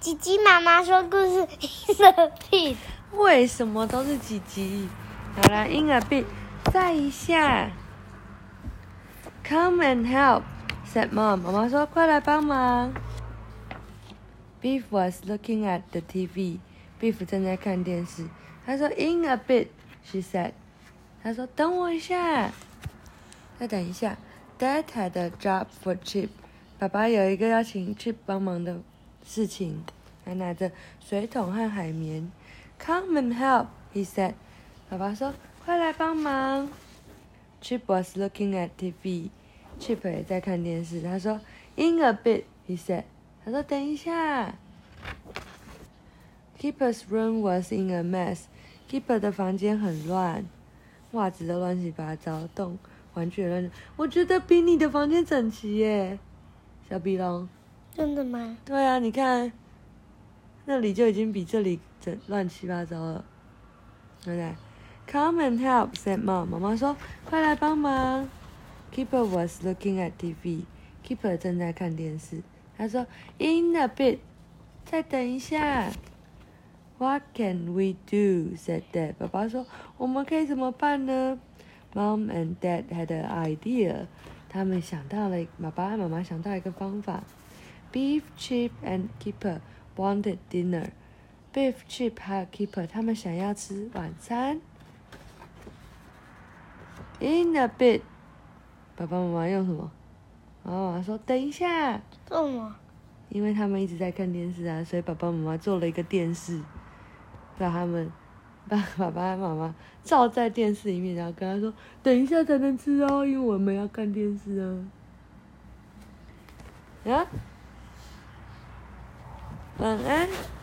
吉吉妈妈说故事，In a bit。为什么都是吉吉？好啦，In a bit，再一下。Come and help，said mom。妈妈说：“快来帮忙。” Beef was looking at the TV. Beef 正在看电视。他说：“In a bit,” she said. 他说：“等我一下。”再等一下。Dad had a job for Chip. 爸爸有一个要请 Chip 帮忙的事情。他拿着水桶和海绵。Come and help, he said. 爸爸说：“快来帮忙。” Chip was looking at TV. Chip 也在看电视。他说：“In a bit,” he said. 他说：“等一下。” Keeper's room was in a mess. Keeper 的房间很乱，袜子都乱七八糟，动玩具乱。我觉得比你的房间整齐耶，小鼻龙。真的吗？对啊，你看，那里就已经比这里整乱七八糟了，对不对？Come and help," said mom. 妈妈说：“快来帮忙。” Keeper was looking at TV. Keeper 正在看电视。他说：“In a bit，再等一下。” What can we do? said Dad. 爸爸说：“我们可以怎么办呢？”Mom and Dad had an idea. 他们想到了，爸爸和妈妈想到一个方法。Beef, Chip, and Keeper wanted dinner. Beef, Chip 还有 Keeper 他们想要吃晚餐。In a bit，爸爸妈妈用什么？爸爸妈妈说：“等一下。”做什么？因为他们一直在看电视啊，所以爸爸妈妈做了一个电视。把他们，把 爸爸妈妈照在电视里面，然后跟他说：“等一下才能吃哦，因为我们要看电视啊。”啊，晚安。